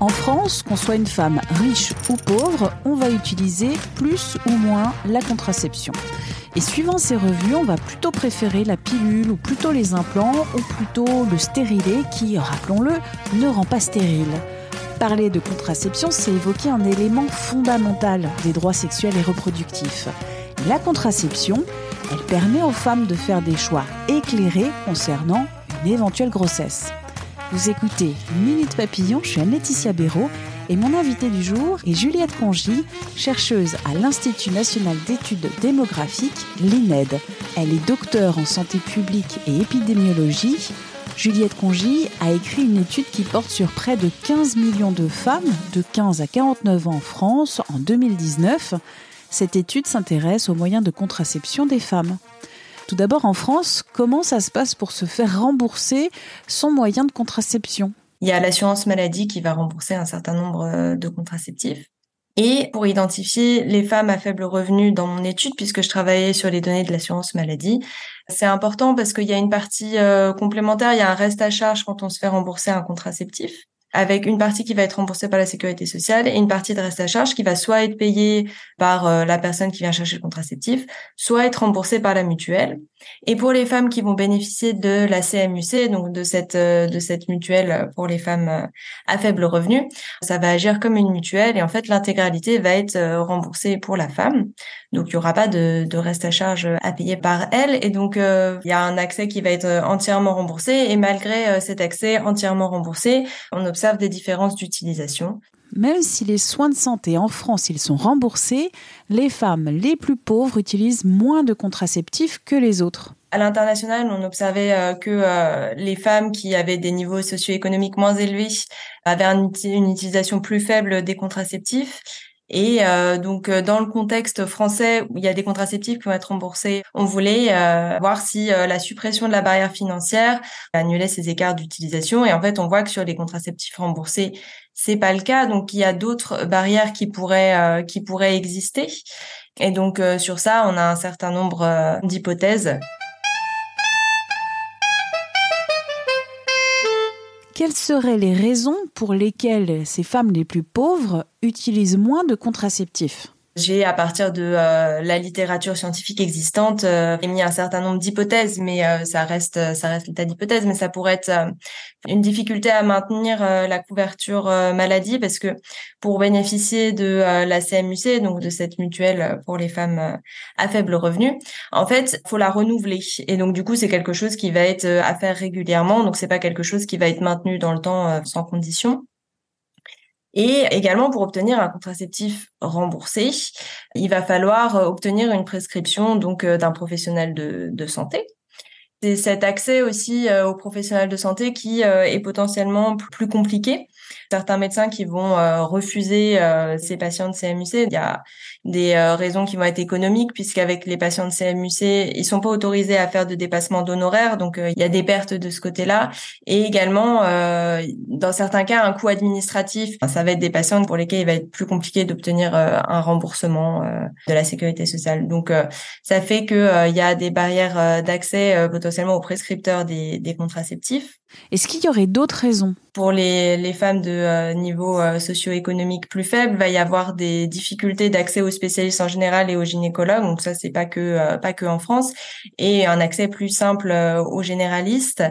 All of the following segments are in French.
En France, qu'on soit une femme riche ou pauvre, on va utiliser plus ou moins la contraception. Et suivant ses revenus, on va plutôt préférer la pilule ou plutôt les implants ou plutôt le stérilet qui, rappelons-le, ne rend pas stérile. Parler de contraception, c'est évoquer un élément fondamental des droits sexuels et reproductifs. La contraception, elle permet aux femmes de faire des choix éclairés concernant une éventuelle grossesse. Vous écoutez Minute Papillon, je suis Anne-Laetitia Béraud et mon invitée du jour est Juliette Congy, chercheuse à l'Institut national d'études démographiques, l'INED. Elle est docteure en santé publique et épidémiologie. Juliette Congy a écrit une étude qui porte sur près de 15 millions de femmes de 15 à 49 ans en France en 2019. Cette étude s'intéresse aux moyens de contraception des femmes. Tout d'abord, en France, comment ça se passe pour se faire rembourser son moyen de contraception? Il y a l'assurance maladie qui va rembourser un certain nombre euh, de contraceptifs. Et pour identifier les femmes à faible revenu dans mon étude, puisque je travaillais sur les données de l'assurance maladie, c'est important parce qu'il y a une partie euh, complémentaire, il y a un reste à charge quand on se fait rembourser un contraceptif avec une partie qui va être remboursée par la sécurité sociale et une partie de reste à charge qui va soit être payée par euh, la personne qui vient chercher le contraceptif, soit être remboursée par la mutuelle. Et pour les femmes qui vont bénéficier de la CMUC, donc de cette euh, de cette mutuelle pour les femmes euh, à faible revenu, ça va agir comme une mutuelle et en fait l'intégralité va être remboursée pour la femme. Donc il y aura pas de, de reste à charge à payer par elle et donc il y a un accès qui va être entièrement remboursé et malgré cet accès entièrement remboursé, des différences d'utilisation. Même si les soins de santé en France ils sont remboursés, les femmes les plus pauvres utilisent moins de contraceptifs que les autres. À l'international, on observait euh, que euh, les femmes qui avaient des niveaux socio-économiques moins élevés avaient une utilisation plus faible des contraceptifs et euh, donc euh, dans le contexte français où il y a des contraceptifs qui vont être remboursés, on voulait euh, voir si la suppression de la barrière financière annulait ces écarts d'utilisation. Et en fait, on voit que sur les contraceptifs remboursés, c'est pas le cas. Donc il y a d'autres barrières qui pourraient qui pourraient exister. Et donc sur ça, on a un certain nombre d'hypothèses. Quelles seraient les raisons pour lesquelles ces femmes les plus pauvres utilisent moins de contraceptifs? J'ai, à partir de euh, la littérature scientifique existante, euh, émis un certain nombre d'hypothèses, mais euh, ça reste, ça reste l'état d'hypothèse. Mais ça pourrait être euh, une difficulté à maintenir la couverture maladie, parce que pour bénéficier de la CMUC, donc de cette mutuelle pour les femmes à faible revenu, en fait, faut la renouveler. Et donc du coup, c'est quelque chose qui va être à faire régulièrement. Donc c'est pas quelque chose qui va être maintenu dans le temps sans condition. Et également, pour obtenir un contraceptif remboursé, il va falloir euh, obtenir une prescription donc euh, d'un professionnel de, santé. C'est cet accès aussi euh, aux professionnels de santé qui est potentiellement plus compliqué certains médecins qui vont euh, refuser euh, ces patients de CMUC. Il y a des euh, raisons qui vont être économiques puisqu'avec les patients de CMUC, ils sont pas autorisés à faire de dépassement d'honoraires, donc il y a des pertes de ce côté-là. Et également, dans certains cas, un coût administratif. ça va être des patients pour lesquels il va être plus compliqué d'obtenir un remboursement de la sécurité sociale. Donc, ça fait que il y a des barrières d'accès potentiellement aux prescripteurs des, des contraceptifs. Est-ce qu'il y aurait d'autres raisons? Pour les, les femmes de euh, niveau euh, socio-économique plus faible, va y avoir des difficultés d'accès aux spécialistes en général et aux gynécologues. Donc ça, c'est pas que euh, pas que en France, et un accès plus simple aux généralistes.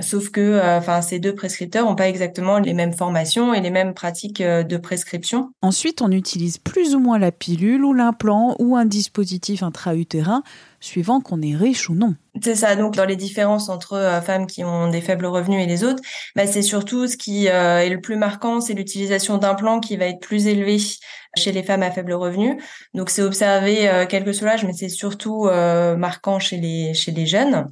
Sauf que, enfin, ces deux prescripteurs n'ont pas exactement les mêmes formations et les mêmes pratiques de prescription. Ensuite, on utilise plus ou moins la pilule ou l'implant ou un dispositif intra-utérin suivant qu'on est riche ou non. C'est ça. Donc, dans les différences entre euh, femmes qui ont des faibles revenus et les autres, bah, c'est surtout ce qui euh, est le plus marquant, c'est l'utilisation d'implants qui va être plus élevée chez les femmes à faible revenu. Donc, c'est observé euh, quelques soulages, mais c'est surtout marquant chez les chez les jeunes.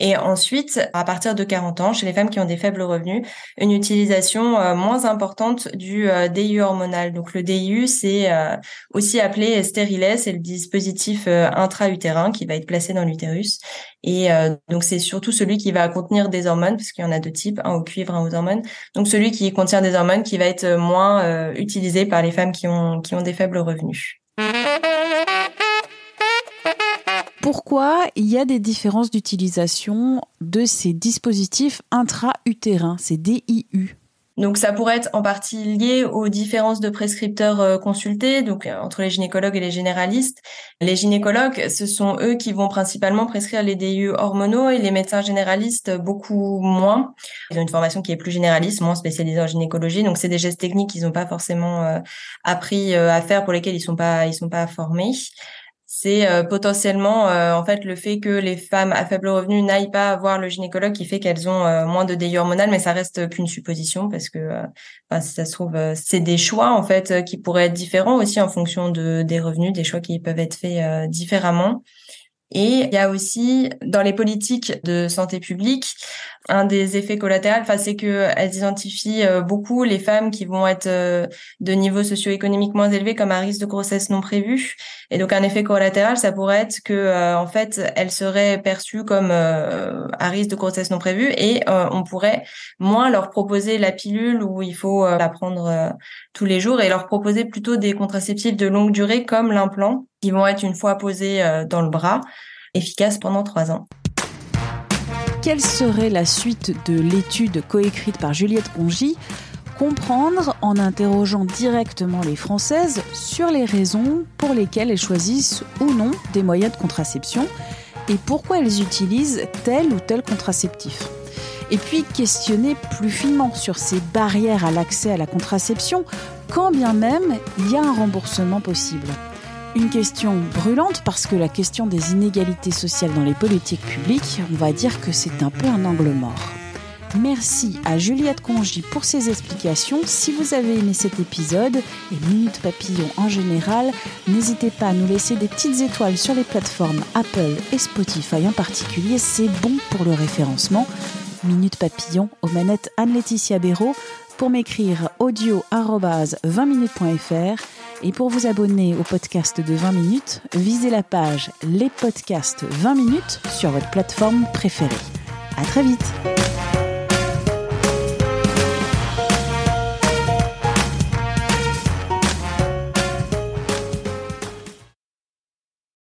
Et ensuite, à partir de 40 ans, chez les femmes qui ont des faibles revenus, une utilisation euh, moins importante du euh, DIU hormonal. Donc le DIU, c'est euh, aussi appelé stérilet, c'est le dispositif intra-utérin qui va être placé dans l'utérus. Et donc c'est surtout celui qui va contenir des hormones, parce qu'il y en a deux types, un au cuivre, un aux hormones. Donc celui qui contient des hormones qui va être moins utilisé par les femmes qui ont, qui ont des faibles revenus. Pourquoi il y a des différences d'utilisation de ces dispositifs intra-utérins, ces DIU donc ça pourrait être en partie lié aux différences de prescripteurs euh, consultés, donc euh, entre les gynécologues et les généralistes. Les gynécologues, ce sont eux qui vont principalement prescrire les DIU hormonaux et les médecins généralistes beaucoup moins. Ils ont une formation qui est plus généraliste, moins spécialisée en gynécologie, donc c'est des gestes techniques qu'ils n'ont pas forcément euh, appris à faire pour lesquels ils sont pas ils sont pas formés c'est euh, potentiellement euh, en fait le fait que les femmes à faible revenu n'aillent pas voir le gynécologue qui fait qu'elles ont euh, moins de délire hormonal, mais ça reste qu'une supposition parce que si ça se trouve c'est des choix en fait qui pourraient être différents aussi en fonction de des revenus, des choix qui peuvent être faits différemment. Et il y a aussi dans les politiques de santé publique un des effets collatéraux, enfin c'est que elles identifient euh, beaucoup les femmes qui vont être euh, de niveau socio-économique moins élevé comme à risque de grossesse non prévue. Et donc un effet collatéral, ça pourrait être que euh, en fait elles seraient perçues comme à risque de grossesse non prévue et on pourrait moins leur proposer la pilule où il faut la prendre tous les jours et leur proposer plutôt des contraceptifs de longue durée comme l'implant qui vont être une fois posés dans le bras efficaces pendant trois ans. Quelle serait la suite de l'étude coécrite par Juliette Congy Comprendre en interrogeant directement les Françaises sur les raisons pour lesquelles elles choisissent ou non des moyens de contraception et pourquoi elles utilisent tel ou tel contraceptif. Et puis questionner plus finement sur ces barrières à l'accès à la contraception, quand bien même il y a un remboursement possible. Une question brûlante parce que la question des inégalités sociales dans les politiques publiques, on va dire que c'est un peu un angle mort. Merci à Juliette Congy pour ses explications. Si vous avez aimé cet épisode et Minute Papillon en général, n'hésitez pas à nous laisser des petites étoiles sur les plateformes Apple et Spotify en particulier. C'est bon pour le référencement. Minute Papillon aux manettes Anne-Laetitia Béraud pour m'écrire audio 20minutes.fr et pour vous abonner au podcast de 20 minutes, visez la page Les podcasts 20 minutes sur votre plateforme préférée. À très vite!